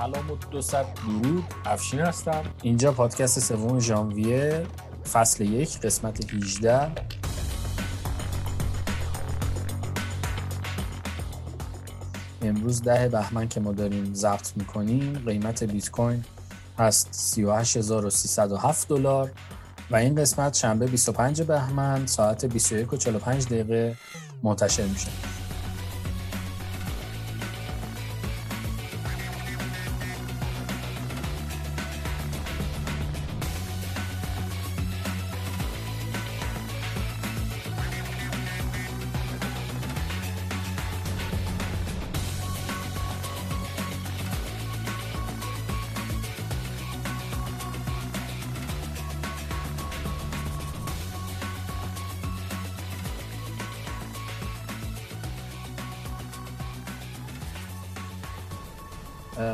سلام و دو درود. افشین هستم. اینجا پادکست سوم ژانویه فصل یک قسمت 18 امروز ده بهمن که ما داریم ضبط می‌کنیم. قیمت بیت کوین هست 38307 دلار و این قسمت شنبه 25 بهمن ساعت 21 و 45 دقیقه منتشر میشه.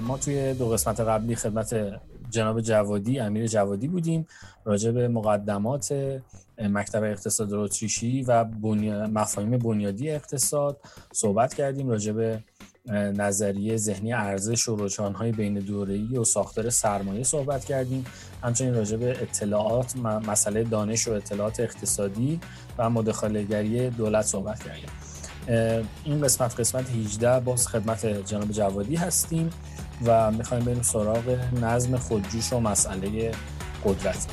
ما توی دو قسمت قبلی خدمت جناب جوادی امیر جوادی بودیم راجع به مقدمات مکتب اقتصاد اتریشی و مفاهیم بنیادی اقتصاد صحبت کردیم راجع به نظریه ذهنی ارزش و روشانهای بین دوره‌ای و ساختار سرمایه صحبت کردیم. همچنین راجع به اطلاعات مسئله دانش و اطلاعات اقتصادی و مداخله‌گری دولت صحبت کردیم. این قسمت قسمت 18 باز خدمت جناب جوادی هستیم. و می‌خوایم بریم سراغ نظم خودجوش و مسئله قدرت.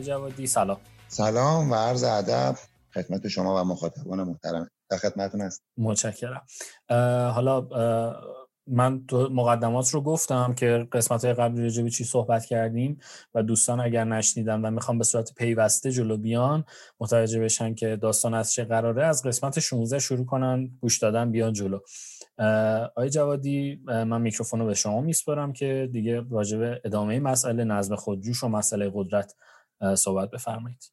جوادی سلام. سلام و عرض ادب خدمت شما و مخاطبان محترم. در خدمتتون هست متشکرم. حالا من تو مقدمات رو گفتم که قسمت های قبلی راجع به چی صحبت کردیم و دوستان اگر نشنیدن و می‌خوام به صورت پیوسته جلو بیان متوجه بشن که داستان از چه قراره از قسمت 16 شروع کنن گوش دادن بیان جلو. آقای جوادی من میکروفون رو به شما میسپارم که دیگه راجع به ادامه مسئله نظم خودجوش و مسئله قدرت صحبت بفرمایید.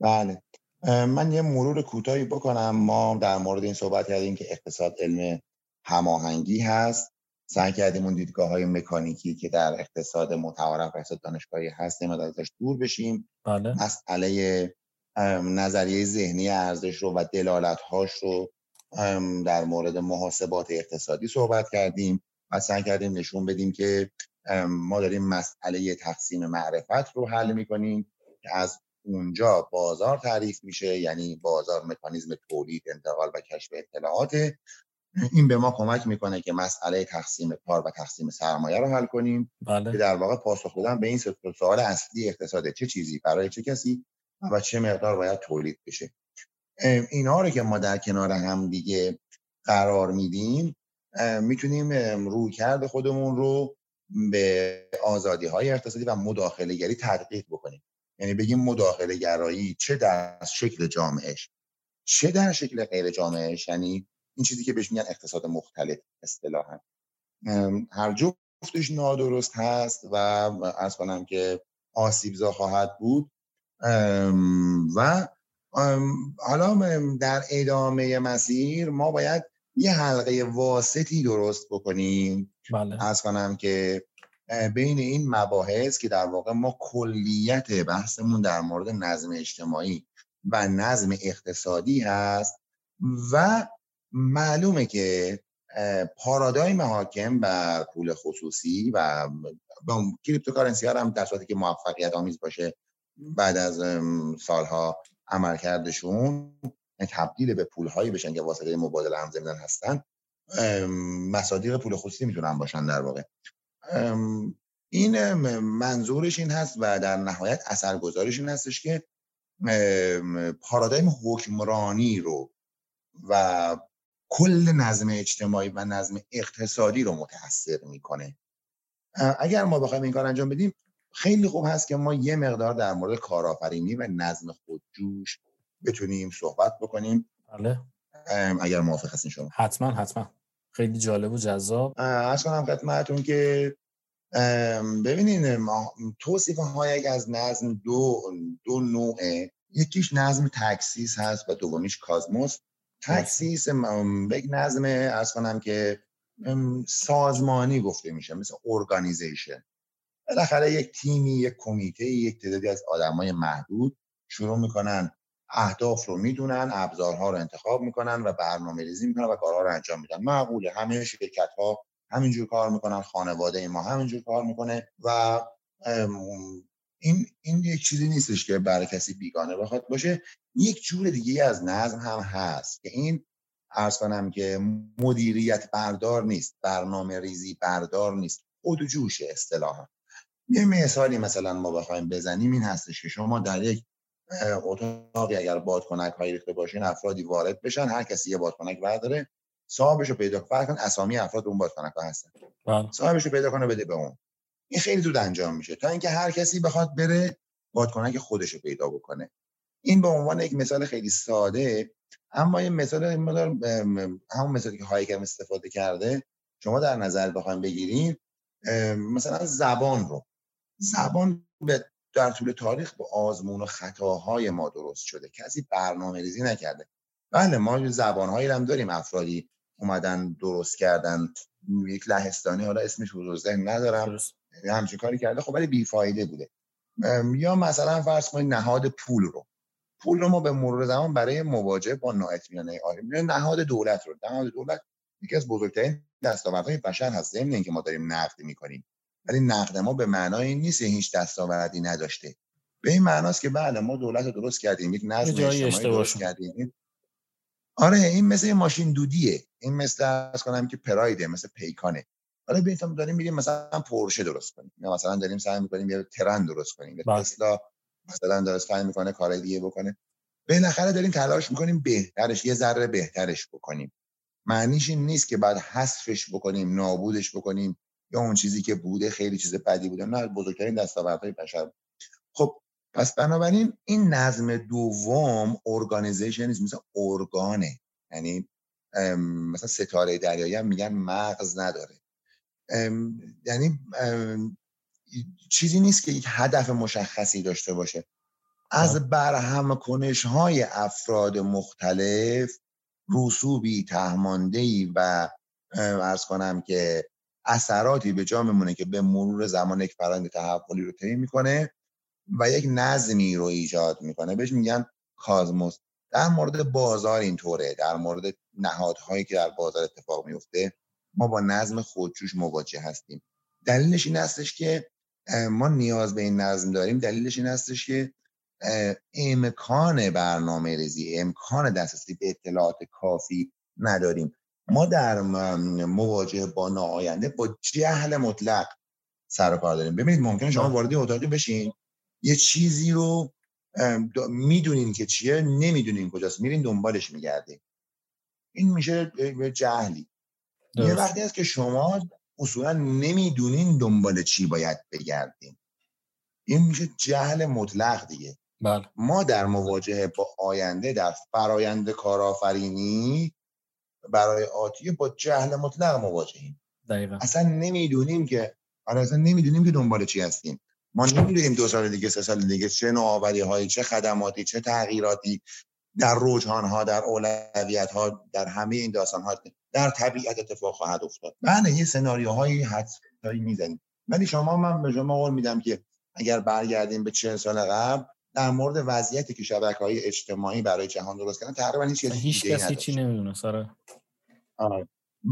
بله. من یه مرور کوتاهی بکنم. ما در مورد این صحبت کردیم که اقتصاد علم هماهنگی هست. سعی کردیم اون دیدگاه های مکانیکی که در اقتصاد متعارف اقتصاد دانشگاهی هست نمید ازش دور بشیم. بله. مسئله نظریه ذهنی ارزش رو و دلالت هاش رو در مورد محاسبات اقتصادی صحبت کردیم و سعی کردیم نشون بدیم که ما داریم مسئله تقسیم معرفت رو حل می‌کنیم. از اونجا بازار تعریف میشه یعنی بازار مکانیزم تولید انتقال و کشف اطلاعات. این به ما کمک می‌کنه که مسئله تقسیم کار و تقسیم سرمایه رو حل کنیم بله. که در واقع پاسخ دادن به این سوال اصلی اقتصاد چه چیزی برای چه کسی و چه مقدار باید تولید بشه. اینها رو که ما در کنار هم دیگه قرار میدیم می‌تونیم رویکرد خودمون رو به آزادی های اقتصادی و مداخله گری تدقیق بکنیم. یعنی بگیم مداخله گرایی چه در شکل جامعهش؟ چه در شکل غیر جامعهش؟ یعنی این چیزی که بهش میگن اقتصاد مختلف اصطلاحا. هر جفتش نادرست هست و ارز کنم که آسیبزا خواهد بود. و حالا در ادامه مسیر ما باید یه حلقه واسطی درست بکنیم. بله. عرض کنم که بین این مباحث که در واقع ما کلیت بحثمون در مورد نظم اجتماعی و نظم اقتصادی هست و معلومه که پارادایم حاکم بر پول خصوصی و cryptocurrency ها هم در صورتی که موفقیت آمیز باشه بعد از سالها عملکردشون تبدیل به پول هایی بشن که واسطه مبادله هم زمینن هستن مصادیق پول خصوصی می‌تونن باشن در واقع. این منظورش این هست و در نهایت اثرگذارش این هستش که پارادایم حکمرانی رو و کل نظم اجتماعی و نظم اقتصادی رو متاثر می‌کنه. اگر ما بخوایم این کار انجام بدیم خیلی خوب هست که ما یه مقدار در مورد کارآفرینی و نظم خودجوش بتونیم صحبت بکنیم. بله. اگر موافق هستین شما. حتما حتما. خیلی جالب و جذاب. از کنم خدمتتون که ببینین توصیف های از نظم دو دو نوعه. یکیش نظم تکسیس هست و دومیش کازموس. تکسیس یک نظم از کنم که سازمانی گفته میشه مثل ارگانیزیشن بالاخره یک تیمی یک کمیته یک تعدادی از آدمای محدود شروع می‌کنن اهداف رو می‌دونن ابزارها رو انتخاب می‌کنن و برنامه ریزی می‌کنن و کارها رو انجام میدن. معقوله. همه شرکت ها همینجور کار می‌کنن خانواده ما همینجور کار می‌کنه و این این یک چیزی نیستش که برای کسی بیگانه بخواد باشه. یک جور دیگه از نظم هم هست که این ارز کنم که مدیریت بردار نیست برنامه ریزی بردار نیست خود جوش اصطلاحا. یه مثالی مثلا ما بخوایم بزنیم این هستش که شما در یک اتاقی اگر بادکنک هایی ریخته باشین افرادی وارد بشن. هر کسی یه بادکنک برداره صاحبش رو پیدا کن. اسامی افراد اون بادکنک ها هستن. بله. صاحبش رو پیدا کنه بده به اون. این خیلی زود انجام میشه. تا اینکه هر کسی بخواد بره بادکنک خودش رو پیدا بکنه. این به عنوان یک مثال خیلی ساده اما این مثال همون مثالی که هایکر استفاده کرده شما در نظر بخوایم بگیریم مثلا زبان رو. زبان به در طول تاریخ با آزمون و خطاهای ما درست شده. کسی برنامه ریزی نکرده. بله ما زبانهایی هم داریم. افرادی اومدن درست کردن. یک لهستانی حالا اسمش حضور ذهن ندارم. همچین کاری کرده. خب ولی بیفایده بوده. یا مثلا فرض کنید نهاد پول رو. پول رو ما به مرور زمان برای مواجهه با نااطمینانی آدم نهاد دولت رو. نهاد دولت یکی از بزرگترین دستاوردهای بشر هست. ضمن اینکه ما داریم نقد می‌کنیم. ولی نقد ما به معنای این نیست هیچ دستاوردی نداشته. به این معناست که بله ما دولت رو درست کردیم یک نظم اجتماعی درست کردیم. آره این مثل ماشین دودیه. این مثل از کنم که پرایده مثل پیکانه. حالا بیتم داریم میگیم مثلا پورشه درست کنیم. یا مثلا داریم سعی می‌کنیم یه ترن درست کنیم. یا بله. تسلا مثلا داره سعی می‌کنه کارهای دیگه بکنه. بالاخره داریم تلاش می‌کنیم بهترش یه ذره بهترش بکنیم. معنیش این نیست که بعد حذفش بکنیم نابودش بکنیم. یا اون چیزی که بوده خیلی چیز بدی بوده نه بزرگترین دستاوردهای بشر. خب پس بنابراین این نظم دوم ارگانیزیشنیسم مثل ارگانه. یعنی مثلا ستاره دریایی هم میگن مغز نداره. یعنی چیزی نیست که یک هدف مشخصی داشته باشه. از برهم کنش های افراد مختلف رسوبی تهماندهی و ارز کنم که اثراتی به جا میمونه که به مرور زمان یک فرآیند تحولی رو طی می‌کنه و یک نظمی رو ایجاد می‌کنه. بهش میگن کازموس. در مورد بازار اینطوره. در مورد نهادهایی که در بازار اتفاق میفته ما با نظم خودجوش مواجه هستیم. دلیلش این هستش که ما نیاز به این نظم داریم. دلیلش این هستش که امکان برنامه ریزی امکان دسترسی به اطلاعات کافی نداریم. ما در مواجهه با ناآینده با جهل مطلق سر کار داریم. ببینید ممکنه شما وارد اتاقی بشین یه چیزی رو می‌دونین که چیه نمی‌دونین کجاست میرین دنبالش میگردین. این میشه جهلی. یه وقتی هست که شما اصولا نمی‌دونین دنبال چی باید بگردین. این میشه جهل مطلق دیگه. بله. ما در مواجهه با آینده در فرایند کارآفرینی برای آتیه با جهل مطلق مواجهیم. دقیقا. اصلا نمی‌دونیم که آره اصلا نمی‌دونیم که دنبال چی هستیم. ما نمی‌دونیم دو سال دیگه سه سال دیگه چه نوآوری هایی چه خدماتی چه تغییراتی در رجحان ها در اولویت ها در همه این داستان ها در طبیعت اتفاق خواهد افتاد. بله یه سناریوهایی حدسایی می‌زنیم. ولی شما من به شما قول میدم که اگر برگردیم به چه سال قبل در مورد وضعیتی که شبکه های اجتماعی برای جهان درست کردن تقریبا هیچ هیچ کسی چی نمی‌دونه آره.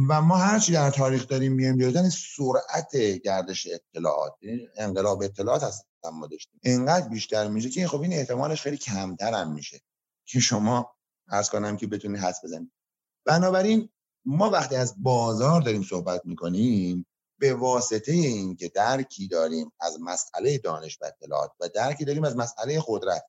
و ما هر چی در تاریخ داریم میایم جلو سرعت گردش اطلاعات یعنی انقلاب اطلاعات هست ما داشتیم. اینقدر بیشتر میشه که خب این احتمالش خیلی کمتر هم میشه که شما عرض کنم که بتونید حس بزنید بنابراین ما وقتی از بازار داریم صحبت می‌کنیم به واسطه این که درکی داریم از مسئله دانش و اطلاعات و درکی داریم از مسئله قدرت.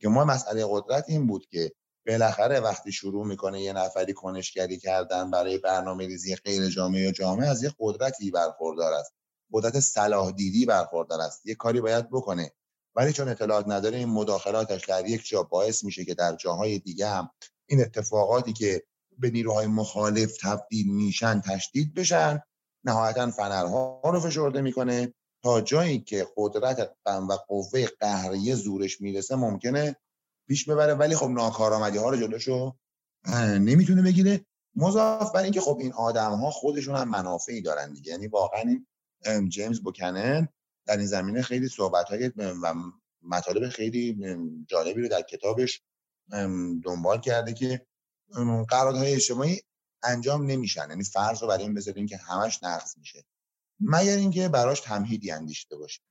که ما مسئله قدرت این بود که بالاخره وقتی شروع می‌کنه یه نفری کنشگری کردن برای برنامه ریزی غیر جامعه یا جامعه از یه قدرتی برخوردار است. قدرت صلاح دیدی برخوردار است. یه کاری باید بکنه. ولی چون اطلاعات نداره این مداخلاتش در یک جا باعث میشه که در جاهای دیگه هم این اتفاقاتی که به نیروهای مخالف تبدیل میشن تشدید بشن. نهایتا فنرها رو فشرده می‌کنه تا جایی که قدرت و قوه قهریه زورش می‌رسه ممکنه پیش ببره. ولی خب ناکارآمدی ها رو جلوشو نمی‌تونه بگیره. مضاف بر اینکه خب این آدم ها خودشون هم منافعی دارن دیگه. یعنی واقعا این جیمز بوکنن در این زمینه خیلی صحبت های و مطالب خیلی جالبی رو در کتابش دنبال کرده که قراردادهای اجتماعی انجام نمیشن. یعنی فرض رو برای این بذاریم که همش نقض میشه. مگر اینکه براش تمهیدی اندیشته باشه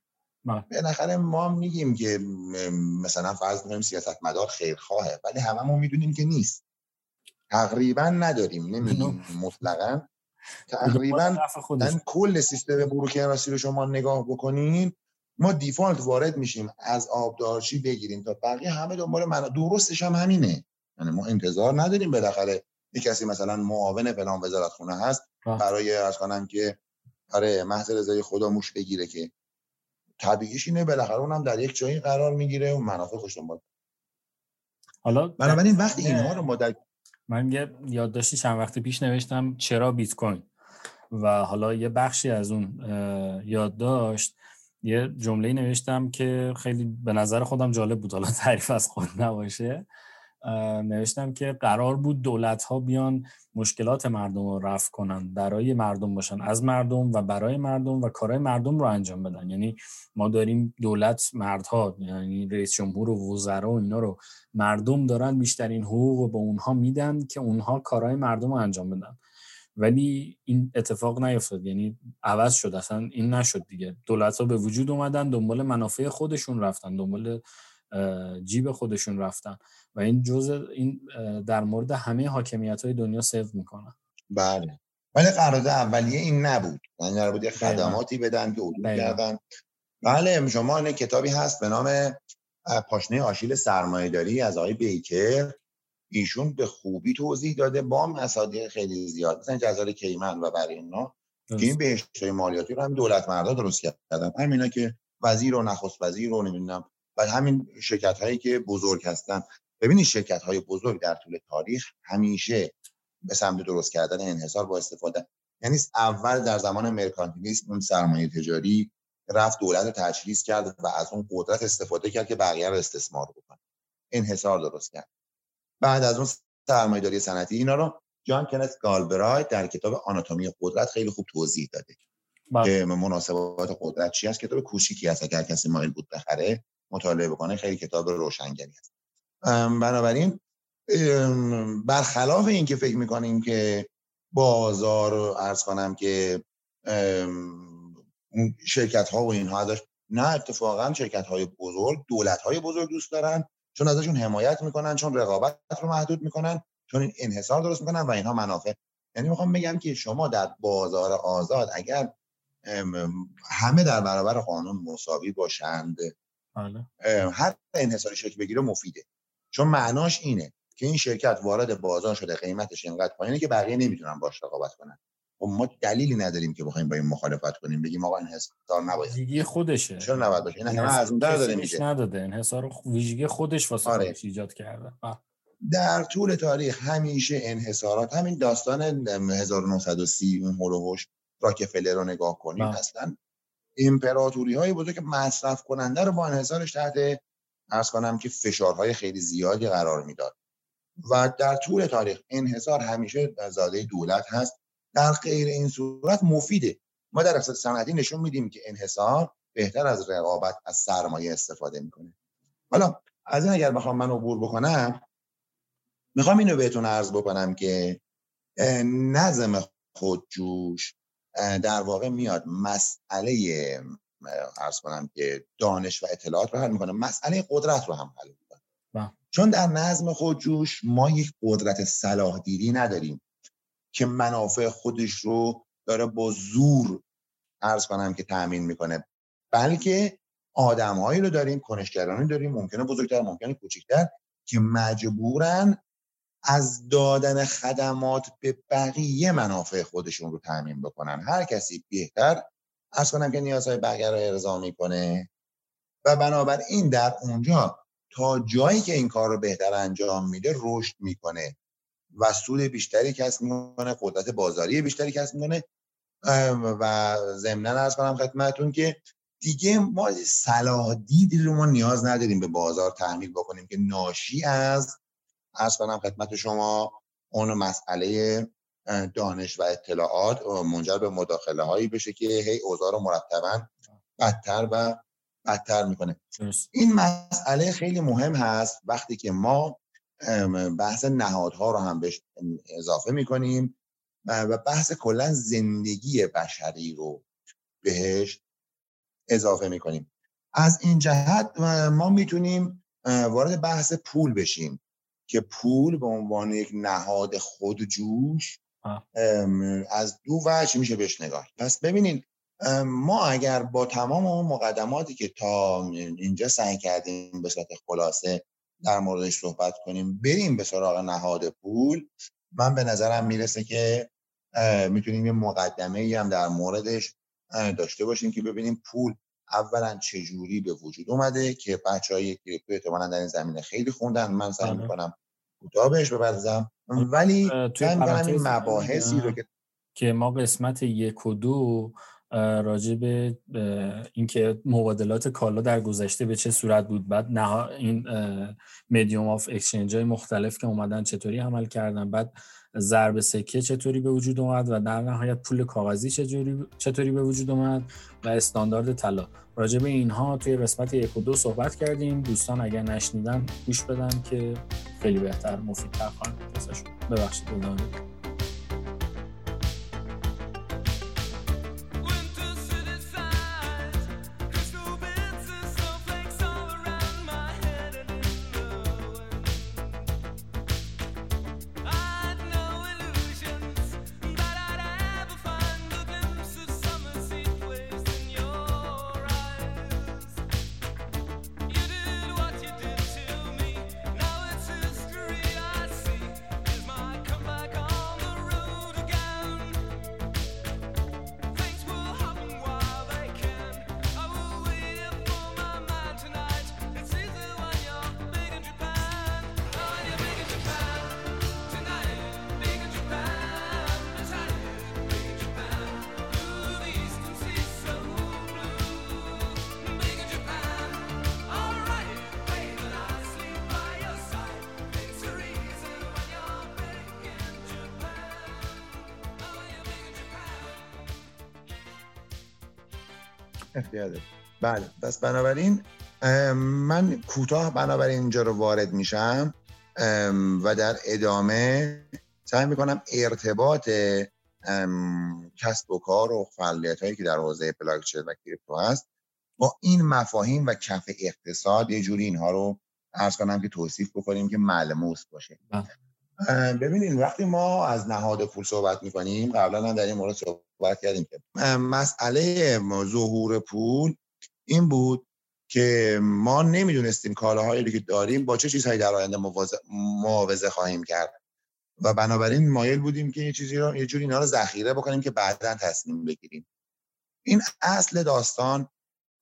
بله. بالاخره ما میگیم که مثلا فرض کنیم سیاستمدار خیرخواهه ولی هممون می‌دونیم که نیست. تقریبا نداریم. نمیگیم مطلقا. تقریبا کل سیستم بروکراسی رو شما نگاه بکنین ما دیفالت وارد میشیم. از آبدارچی بگیریم تا بقیه همه دنبال من درستش هم همینه. یعنی ما انتظار نداریم بالاخره یک کسی مثلا معاون فلان وزارت خونه هست برای از کنم که آره محض رضای خدا موش بگیره که طبیعیش اینه بالاخره اونم در یک جایی قرار می‌گیره و منافع خوش دنبال. حالا بنابراین وقتی اینها رو ما در من یه یادداشتی چند وقت پیش نوشتم چرا بیت کوین؟ و حالا یه بخشی از اون یادداشت یه جمله نوشتم که خیلی به نظر خودم جالب بود حالا تعریف از خود نباشه. نوشتم که قرار بود دولت ها بیان مشکلات مردم رو رفع کنن برای مردم باشن از مردم و برای مردم و کارهای مردم رو انجام بدن. یعنی ما داریم دولت مردها یعنی رئیس جمهور و وزرا و اینا رو مردم دارن بیشترین حقوق رو به اونها میدن که اونها کارهای مردم رو انجام بدن. ولی این اتفاق نیفتاد یعنی عوض شد اصلا این نشد دیگه. دولت ها به وجود اومدن دنبال منافع خودشون رفتن دنبال جیب خودشون رفتن. و این جزء این در مورد همه حاکمیت های دنیا سیو می‌کنن. بله. ولی قرارداد اولیه این نبود. یعنی قرار بود خدماتی بدن که علوم کردن. بله شما این کتابی هست به نام پاشنه آشیل سرمایه داری از آقای بیکر. ایشون به خوبی توضیح داده با مصادیق خیلی زیاد. مثلا جزار کیمن و برای اینا. که این بهشت مالیاتی رو هم دولت مردا درست کردن. همینا که وزیر و نخست وزیر رو نمی‌دونم و همین شرکت هایی که بزرگ هستن. ببینید شرکت های بزرگ در طول تاریخ همیشه به سمت درست کردن انحصار با استفاده. یعنی اول در زمان مرکانتیلیسم اون سرمایه تجاری رفت دولت تجهیز کرد و از اون قدرت استفاده کرد که بقیه رو استثمار بکنه. انحصار درست کرد. بعد از اون سرمایه داری صنعتی اینا رو جان کنت گالبرایت در کتاب آناتومی قدرت خیلی خوب توضیح داده. بله. که مناسبات قدرت چی هست کتاب کوچیکی هست اگر کسی مایل بود بخره مطالعه بکنه خیلی کتاب روشنگری هست بنابراین برخلاف این که فکر می‌کنیم که بازار ارز کنم که شرکت ها و اینها ازش نه اتفاقا شرکت های بزرگ دولت های بزرگ دوست دارن چون ازشون حمایت می‌کنن چون رقابت رو محدود می‌کنن چون این انحصار درست می‌کنن و اینها منافع یعنی می‌خوام بگم که شما در بازار آزاد اگر همه در برابر قانون مساوی باشند. هر انحصاری شکل بگیره مفیده. چون معناش اینه که این شرکت وارد بازار شده قیمتش اینقدر پایینه که بقیه نمی‌تونن باش رقابت کنن. خب ما دلیلی نداریم که بخوایم با این مخالفت کنیم بگیم آقا انحصار نباید. ویژگی خودشه. چرا نباید باشه؟ این همه از اون در داره میگه. نداده. انحصار ویژگی خودش واسه آره. ایجاد کرده. در طول تاریخ همیشه انحصارات همین داستان 1930 اون هولوش راکفلر رو نگاه کنیم اصلا امپراتوری های بزرگ مصرف کننده رو با انحصارش تحت ارز کنم که فشارهای خیلی زیادی قرار می‌داد. و در طول تاریخ انحصار همیشه زاده دولت هست. در غیر این صورت مفیده. ما در اقتصاد صنعتی نشون میدیم که انحصار بهتر از رقابت از سرمایه استفاده می‌کنه. حالا از این اگر بخوام من عبور بکنم می‌خوام اینو بهتون عرض بکنم که نظم خودجوش در واقع میاد مسئله ارز کنم که دانش و اطلاعات رو حل می‌کنه. مسئله قدرت رو هم حل می‌کنه. چون در نظم خودجوش ما یک قدرت صلاح دیدی نداریم که منافع خودش رو داره با زور ارز کنم که تأمین می‌کنه. بلکه آدمهایی رو داریم کنشگرانی داریم ممکنه بزرگتر ممکنه کوچکتر که مجبورن از دادن خدمات به بقیه منافع خودشون رو تعمین بکنن. هر کسی بهتر از کنم که نیازهای بقیه رو ارضا می‌کنه. و بنابراین در اونجا تا جایی که این کار رو بهتر انجام میده رشد می‌کنه. و سود بیشتری کسب می‌کنه قدرت بازاری بیشتری کسب می‌کنه. و ضمنا ارز کنم خدمتتون که دیگه ما صلاح دیدی رو ما نیاز نداریم به بازار تحمیل بکنیم که ناشی از ارز کنم خدمت شما اون مسئله دانش و اطلاعات منجر به مداخله هایی بشه که هی اوضاع رو مرتبا بدتر و بدتر می‌کنه. این مسئله خیلی مهم هست وقتی که ما بحث نهادها رو هم بهش اضافه می‌کنیم و بحث کلا زندگی بشری رو بهش اضافه می‌کنیم. از این جهت ما می‌تونیم وارد بحث پول بشیم. که پول به عنوان یک نهاد خودجوش از دو وجه میشه بهش نگاه. پس ببینید ما اگر با تمام اون مقدماتی که تا اینجا سعی کردیم به صورت خلاصه در موردش صحبت کنیم بریم به سراغ نهاد پول من به نظرم می‌رسه که می‌تونیم یه مقدمه ای هم در موردش داشته باشیم که ببینیم پول اولا چجوری به وجود اومده که بچه های کریپتو احتمالا در این زمینه خیلی خوندن. من سعی بله. می‌کنم کوتاه بهش بپردازم. ولی توی این مباحثی رو که که ما قسمت یک و دو راجع به اینکه مبادلات کالا در گذشته به چه صورت بود. بعد نه این مدیوم آف اکسچنج های مختلف که اومدن چطوری عمل کردن. بعد ضرب سکه چطوری به وجود اومد و در نهایت پول کاغذی چطوری چطوری به وجود اومد و استاندارد طلا. راجع به اینها توی قسمت یک و دو صحبت کردیم. دوستان اگر نشنیدن گوش بدن که خیلی بهتر مفیدتر خواهند ببخشید. بله پس بنابراین من کوتاه بنابراین اینجا رو وارد میشم و در ادامه سعی می‌کنم ارتباط کسب و کار و فعالیت هایی که در حوزه بلاکچین و کریپتو هست با این مفاهیم و کف اقتصاد یه جوری اینها رو ارز کنم که توصیف بکنیم که ملموس باشه بله. ببینید وقتی ما از نهاد پول صحبت می‌کنیم قبلا هم در این مورد صحبت کردیم که مسئله ظهور پول این بود که ما نمی‌دونستیم کالاهایی که داریم با چه چیزهایی در آینده معاوضه خواهیم کرد. و بنابراین مایل بودیم که یه چیزی رو یه جوری اینا رو ذخیره بکنیم که بعدا تصمیم بگیریم. این اصل داستان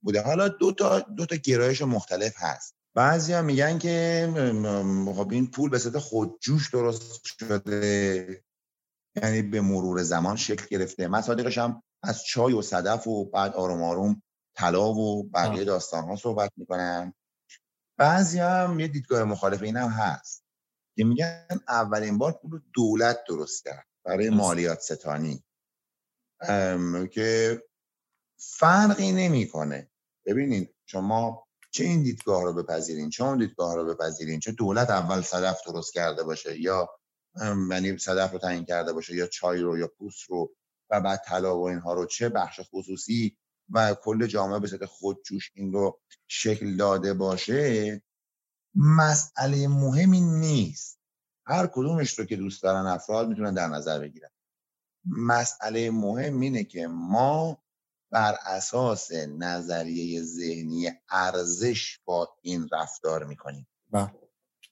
بوده. حالا دو تا دو تا گرایش مختلف هست. بعضی هم میگن که خب این پول به صورت خودجوش درست شده. یعنی به مرور زمان شکل گرفته. مصادیقش هم از چای و صدف و بعد آروم آروم طلا و بقیه داستان ها صحبت می‌کنن بعضی هم یه دیدگاه مخالف این هم هست که میگن اولین بار پول دولت درست کرد برای مالیات ستانی. که فرقی نمی‌کنه. ببینید شما چه این دیدگاه رو بپذیرین؟ چه اون دیدگاه رو بپذیرین؟ چه دولت اول صدف درست کرده باشه؟ یا یعنی صدف رو تعیین کرده باشه؟ یا چای رو یا پوست رو؟ و بعد طلا و اینها رو چه بخش خصوصی؟ و کل جامعه به صورت خودجوش این رو شکل داده باشه؟ مسئله مهمی نیست. هر کدومش رو که دوست دارن افراد می‌تونن در نظر بگیرن. مسئله مهم اینه که ما بر اساس نظریه ذهنی ارزش با این رفتار می‌کنیم بله.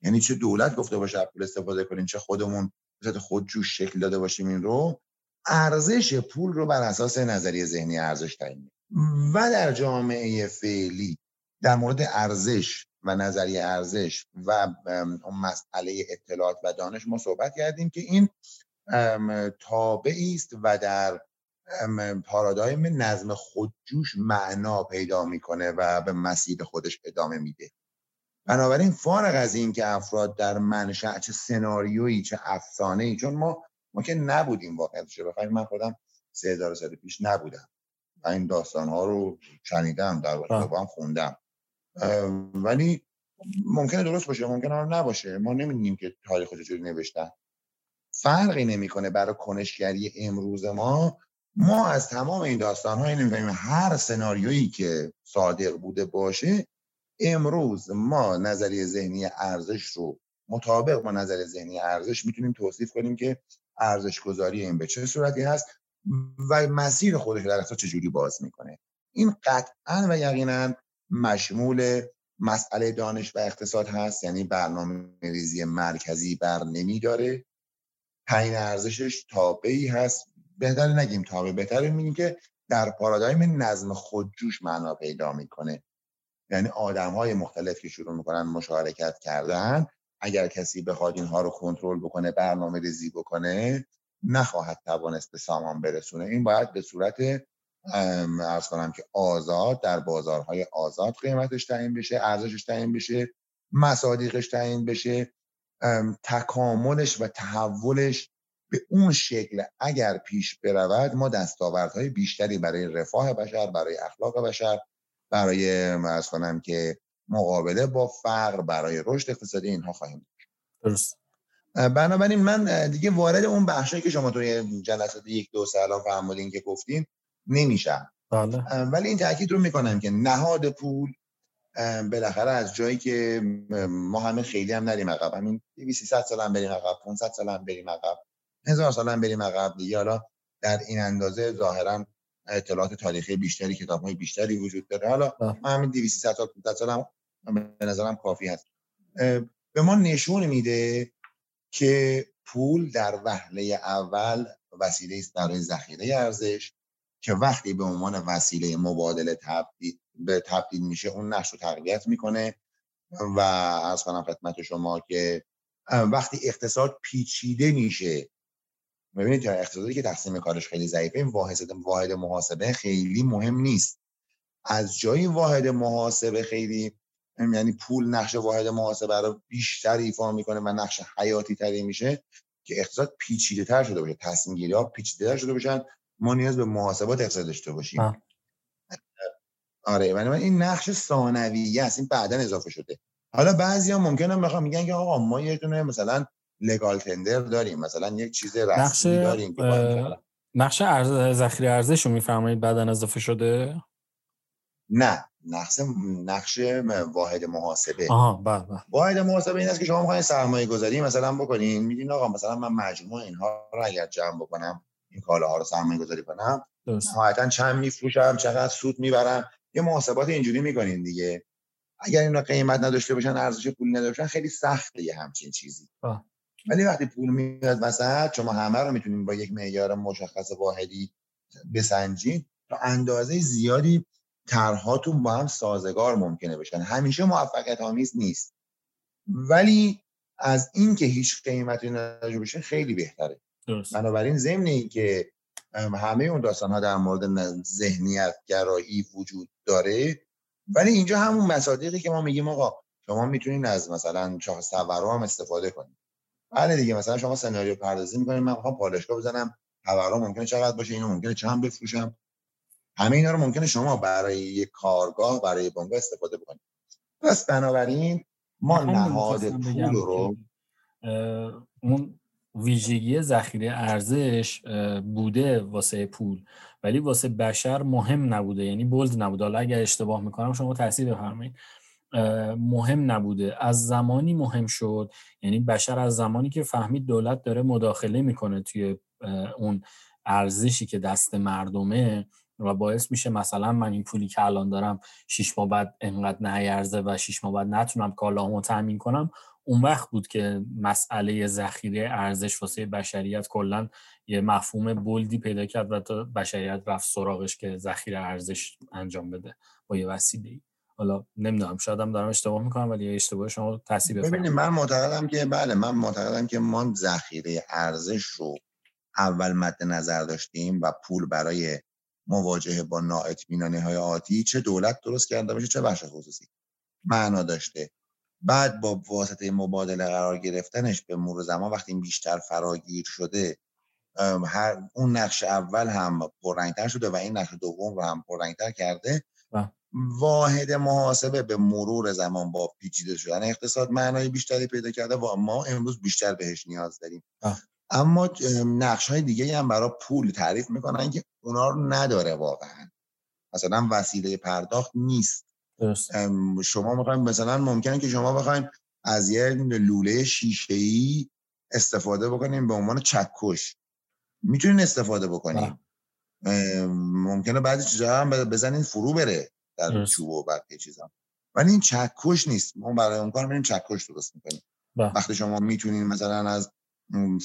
یعنی چه دولت گفته باشه پول استفاده کنیم چه خودمون به خودجوش شکل داده باشیم این رو ارزش پول رو بر اساس نظریه ذهنی ارزش تعیین و در جامعه فعلی در مورد ارزش و نظریه ارزش و مسئله اطلاعات و دانش ما صحبت کردیم که این تابعی است و در پارادایم نظم خودجوش معنا پیدا می‌کنه و به مسیر خودش ادامه میده. بنابراین فارغ از این که افراد در منشأ چه سناریویی چه افسانه ای چون ما ما که نبودیم واقعیتش بخوایم من خودم سه هزار سال پیش نبودم. و این داستان ها رو شنیدم در واقع هم خوندم. ولی ممکنه درست باشه ممکنه نباشه. ما نمی‌دونیم که تاریخ چجوری نوشتن. فرقی نمی‌کنه برای کنشگری امروز ما ما از تمام این داستان های نمی‌فهمیم. هر سناریویی که صادق بوده باشه امروز ما نظریه ذهنی ارزش رو مطابق با نظریه ذهنی ارزش می‌تونیم توصیف کنیم که ارزش گذاری این به چه صورتی هست و مسیر خودش در اساس چجوری باز می‌کنه. این قطعا و یقینا مشمول مسئله دانش و اقتصاد هست یعنی برنامه ریزی مرکزی بر نمیداره تعیین ارزشش تابعی هست بهتر نگیم تابع بهتر میگیم که در پارادایم نظم خودجوش معنا پیدا می‌کنه. یعنی آدم های مختلف که شروع می‌کنن مشارکت کردن اگر کسی بخواد اینها رو کنترل بکنه برنامه ریزی بکنه نخواهد توانست به سامان برسونه. این باید به صورت ارز کنم که آزاد در بازارهای آزاد قیمتش تعیین بشه ارزشش تعیین بشه مصادیقش تعیین بشه تکاملش و تحولش به اون شکل اگر پیش برود ما دستاوردهای بیشتری برای رفاه بشر برای اخلاق بشر برای ارز کنم که مقابله با فقر برای رشد اقتصادی اینها خواهیم درست. بنابراین من دیگه وارد اون بخشی که شما توی جلسات یک دو سال فرمودین که گفتین نمیشم. بله. ولی این تاکید رو می‌کنم که نهاد پول بالاخره از جایی که ما همه خیلی هم نریم عقب. همین 200 سال هم بریم عقب 500 سال هم بریم عقب. هزار سال هم بریم عقب دیگه. حالا در این اندازه ظاهرا اطلاعات تاریخی بیشتری کتاب های بیشتری وجود داره. حالا من همین 200 سال 500 سال هم به نظرم کافی هست. به ما نشون میده که پول در وهله اول وسیله است برای ذخیره ارزش که وقتی به عنوان وسیله مبادله تبدیل به تبدیل میشه اون نقش رو تقویت می‌کنه. و از کنم خدمت شما که وقتی اقتصاد پیچیده میشه ببینید اقتصادی که تقسیم کارش خیلی ضعیفه این واحد واحد محاسبه خیلی مهم نیست. از جای واحد محاسبه خیلی یعنی پول نقش واحد محاسبه رو بیشتر ایفا می‌کنه و نقش حیاتی تری میشه که اقتصاد پیچیده تر شده باشه تصمیم گیری ها پیچیده تر شده باشن ما نیاز به محاسبات اقتصاد داشته باشیم. آه. آره من این نقش ثانویه است این بعدا اضافه شده. حالا بعضی ها ممکنه بخوام میگن که آقا ما یه دونه مثلا لگال تندر داریم. مثلا یک چیز رسمی داریم نقش ارز ذخیره ارزش رو میفرمایید بعدا اضافه شده؟ نه. نقش نقش واحد محاسبه. آها بله بله. واحد محاسبه این است که شما می‌خواین سرمایه گذاری مثلا بکنین. میگین آقا مثلا من مجموع اینها رو اگر جمع بکنم این کالاها رو سرمایه گذاری کنم نهایتا چند میفروشم چقدر سود می‌برم. یه محاسبات اینجوری می‌کنین دیگه. اگر اینا قیمت نداشته باشن ارزش پول نداشته باشن خیلی سخته یه همچین چیزی. آه. ولی وقتی پول میاد وسط شما همه رو می‌تونید با یک معیار مشخص واحدی بسنجید تا اندازه زیادی طرحهاتون با هم سازگار ممکنه بشن. همیشه موفقیت آمیز نیست. ولی از این که هیچ قیمتی نداشته باشه خیلی بهتره. درست. بنابراین ضمن این که همه اون داستان ها در مورد ذهنیت گرایی وجود داره ولی اینجا همون مصادیقی که ما میگیم آقا شما می‌تونید از مثلا شاخص تورم هم استفاده کنید بله دیگه مثلا شما سناریو پردازی می‌کنید من می‌خوام پالشگاه بزنم تورم ممکنه چقدر باشه اینو ممکنه چند بفروشم. همه اینا رو ممکنه شما برای یک کارگاه برای بنگاه استفاده بکنید. پس بنابراین ما نهاد پول رو اون ویژگی ذخیره ارزش بوده واسه پول. ولی واسه بشر مهم نبوده یعنی بولد نبوده. حالا اگر اشتباه می‌کنم شما تاثیر بفرمایید. مهم نبوده. از زمانی مهم شد؟ یعنی بشر از زمانی که فهمید دولت داره مداخله می‌کنه توی اون ارزشی که دست مردمه و باعث میشه مثلا من این پولی که الان دارم شیش ماه بعد انقدر نیرزه و شیش ماه بعد نتونم کالاهامو تامین کنم اون وقت بود که مسئله ذخیره ارزش واسه بشریت کلا یه مفهوم بلدی پیدا کرد و تا بشریت رفت سراغش که ذخیره ارزش انجام بده با یه وسیله حالا نمی‌دونم شاید هم دارم اشتباه می‌کنم ولی اشتباه شما تصیب ببینید من معتقدم که بله من معتقدم که ما ذخیره ارزش رو اول مد نظر داشتیم و پول برای مواجهه با نااطمینانی های آتی چه دولت درست کرده باشه چه بخش خصوصی معنا داشته. بعد با واسطه مبادله قرار گرفتنش به مرور زمان وقتی بیشتر فراگیر شده هر اون نقش اول هم پررنگتر شده و این نقش دوم رو هم پررنگتر کرده. واحد محاسبه به مرور زمان با پیچیده شدن اقتصاد معنای بیشتری پیدا کرده و ما امروز بیشتر بهش نیاز داریم. اما نقش های دیگه هم برای پول تعریف می‌کنن که اونا رو نداره واقعا. مثلا وسیله پرداخت نیست. شما می‌خواین مثلا ممکنه که شما بخواین از یه لوله شیشه ای استفاده بکنیم به عنوان چکش. می‌تونین استفاده بکنیم ممکنه بعضی چیزا هم بزنین فرو بره. در چوب و بقیه چیزا ولی این چکش نیست. ما برای اون کار میریم چکش درست می‌کنیم. بله. وقتی شما می‌تونین مثلا از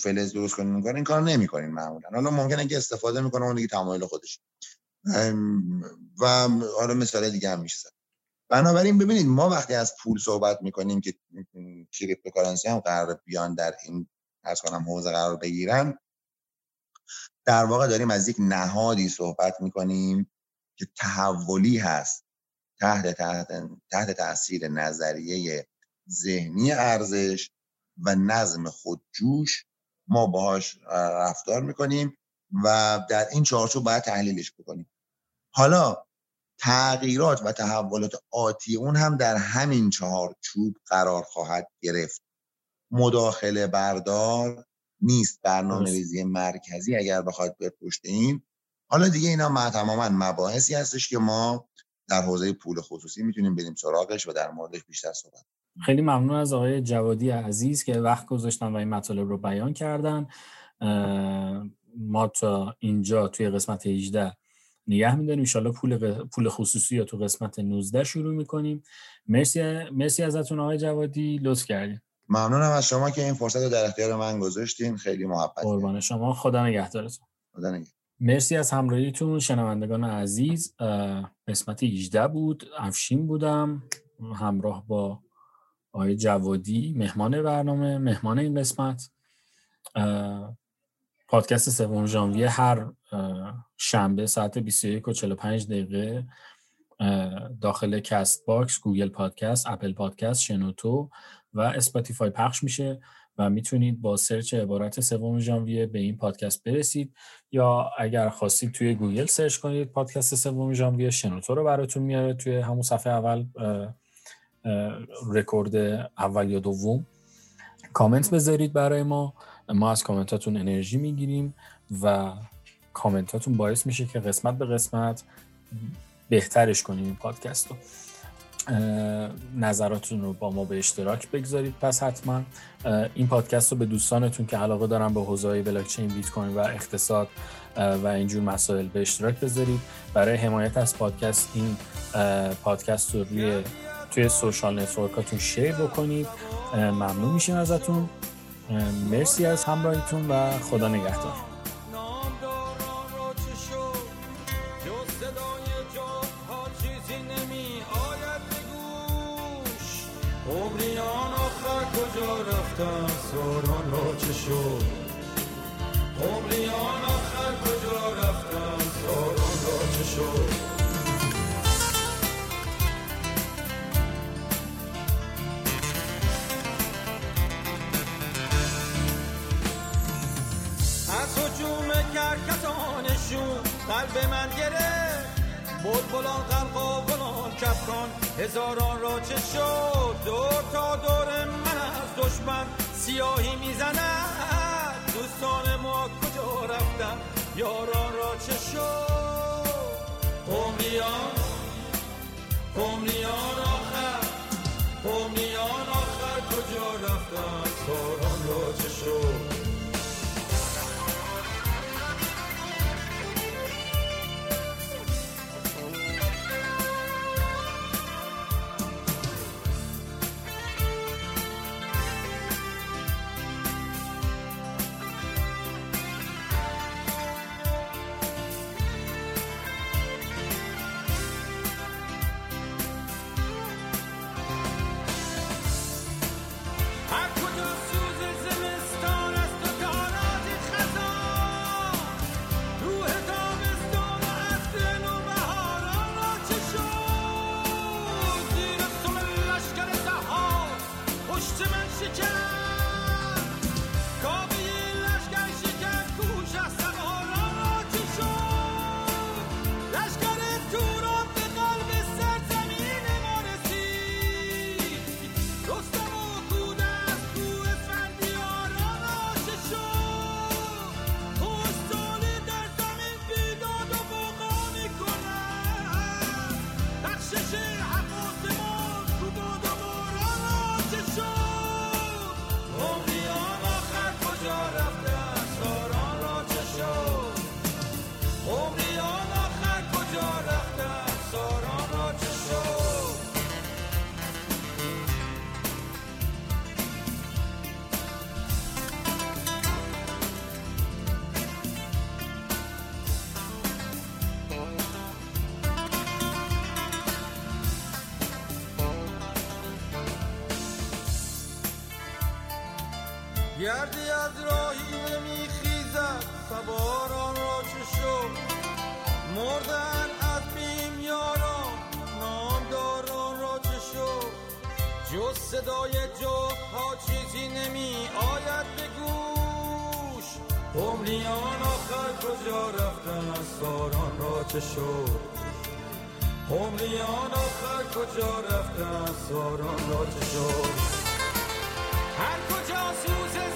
فلز درست کنین اون کار این کار نمی‌کنین معمولا. حالا ممکنه که استفاده می‌کنه اون دیگه تمایل خودش. و حالا مثال دیگه هم میشه. بنابراین ببینید ما وقتی از پول صحبت می‌کنیم که cryptocurrency هم قرار بیان در این عرض کنم حوزه قرار بگیرن در واقع داریم از یک نهادی صحبت می‌کنیم که تحولی هست تحت, تحت, تحت تاثیر نظریه ذهنی ارزش و نظم خودجوش ما باهاش رفتار می‌کنیم و در این چارچوب باید تحلیلش بکنیم. حالا تغییرات و تحولات آتی اون هم در همین چهار چوب قرار خواهد گرفت. مداخله بردار نیست برنامه ریزی مرکزی اگر بخواد به پشت این حالا دیگه اینا ما تماما مباحثی هستش که ما در حوزه پول خصوصی می‌تونیم بریم سراغش و در موردش بیشتر صحبت خیلی ممنون از آقای جوادی عزیز که وقت گذاشتن و این مطالب رو بیان کردن. ما تا اینجا توی قسمت 18 نگه میداریم. ان پول پول خصوصی یا تو قسمت 19 شروع می‌کنیم. مرسی مرسی ازتون آقای جوادی. لطف کردین. ممنونم از شما که این فرصت رو در اختیار من گذاشتین. خیلی محبت قربان شما. خدا نگهدارتون. خدا نگهدار. مرسی از همراهیتون شنوندگان عزیز. قسمت 18 بود. افشین بودم. همراه با آقای جوادی مهمان برنامه مهمان این قسمت. پادکست سوم ژانویه هر شنبه ساعت 21 و 45 دقیقه. داخل Castbox، Google Podcast، Apple Podcast، شنوتو و Spotify پخش میشه. و می‌تونید با search عبارت سوم ژانویه به این پادکست برسید یا اگر خواستید توی گوگل search کنید پادکست سوم ژانویه شنوتو رو براتون میاره توی همون صفحه اول رکورد اول یا دوم. کامنت بذارید برای ما. ما از کامنتاتون انرژی می‌گیریم و کامنتاتون باعث میشه که قسمت به قسمت بهترش کنیم این پادکست رو. نظراتتون رو با ما به اشتراک بگذارید. پس حتما این پادکست رو به دوستانتون که علاقه دارن به حوزه بلاکچین بیت کوین و اقتصاد و اینجور مسائل به اشتراک بذارید. برای حمایت از پادکست این پادکست رو روی توی social network اتون share بکنید. ممنون میشیم ازتون. مرسی از همراهیتون و خدا نگهدار. کجا رفتن ساران را چه شد؟ عمریان آخر کجا رفتن؟ ساران را چه شد؟ از حجوم کرکتانشون قلب من گرفت. بلبلان غرقابلان کفکان هزاران را چه شد؟ دور تا دور من از دشمن سیاهی می‌زند. دوستان ما کجا رفتن؟ یاران را چه شد؟ قومیان قومیان آخر. قومیان آخر کجا رفتن؟ ساران را چه شد؟ Should you? گردی از راهی نمیخیزد سواران را چه شد؟ مردن از بیم یاران نامداران را چه شد؟ جز صدای جو ها چیزی نمی آید به گوش. عمریان آخر کجا رفتن ساران را چه شد؟ عمریان آخر کجا رفتن ساران را چه شد؟ هر کجا سوز زمان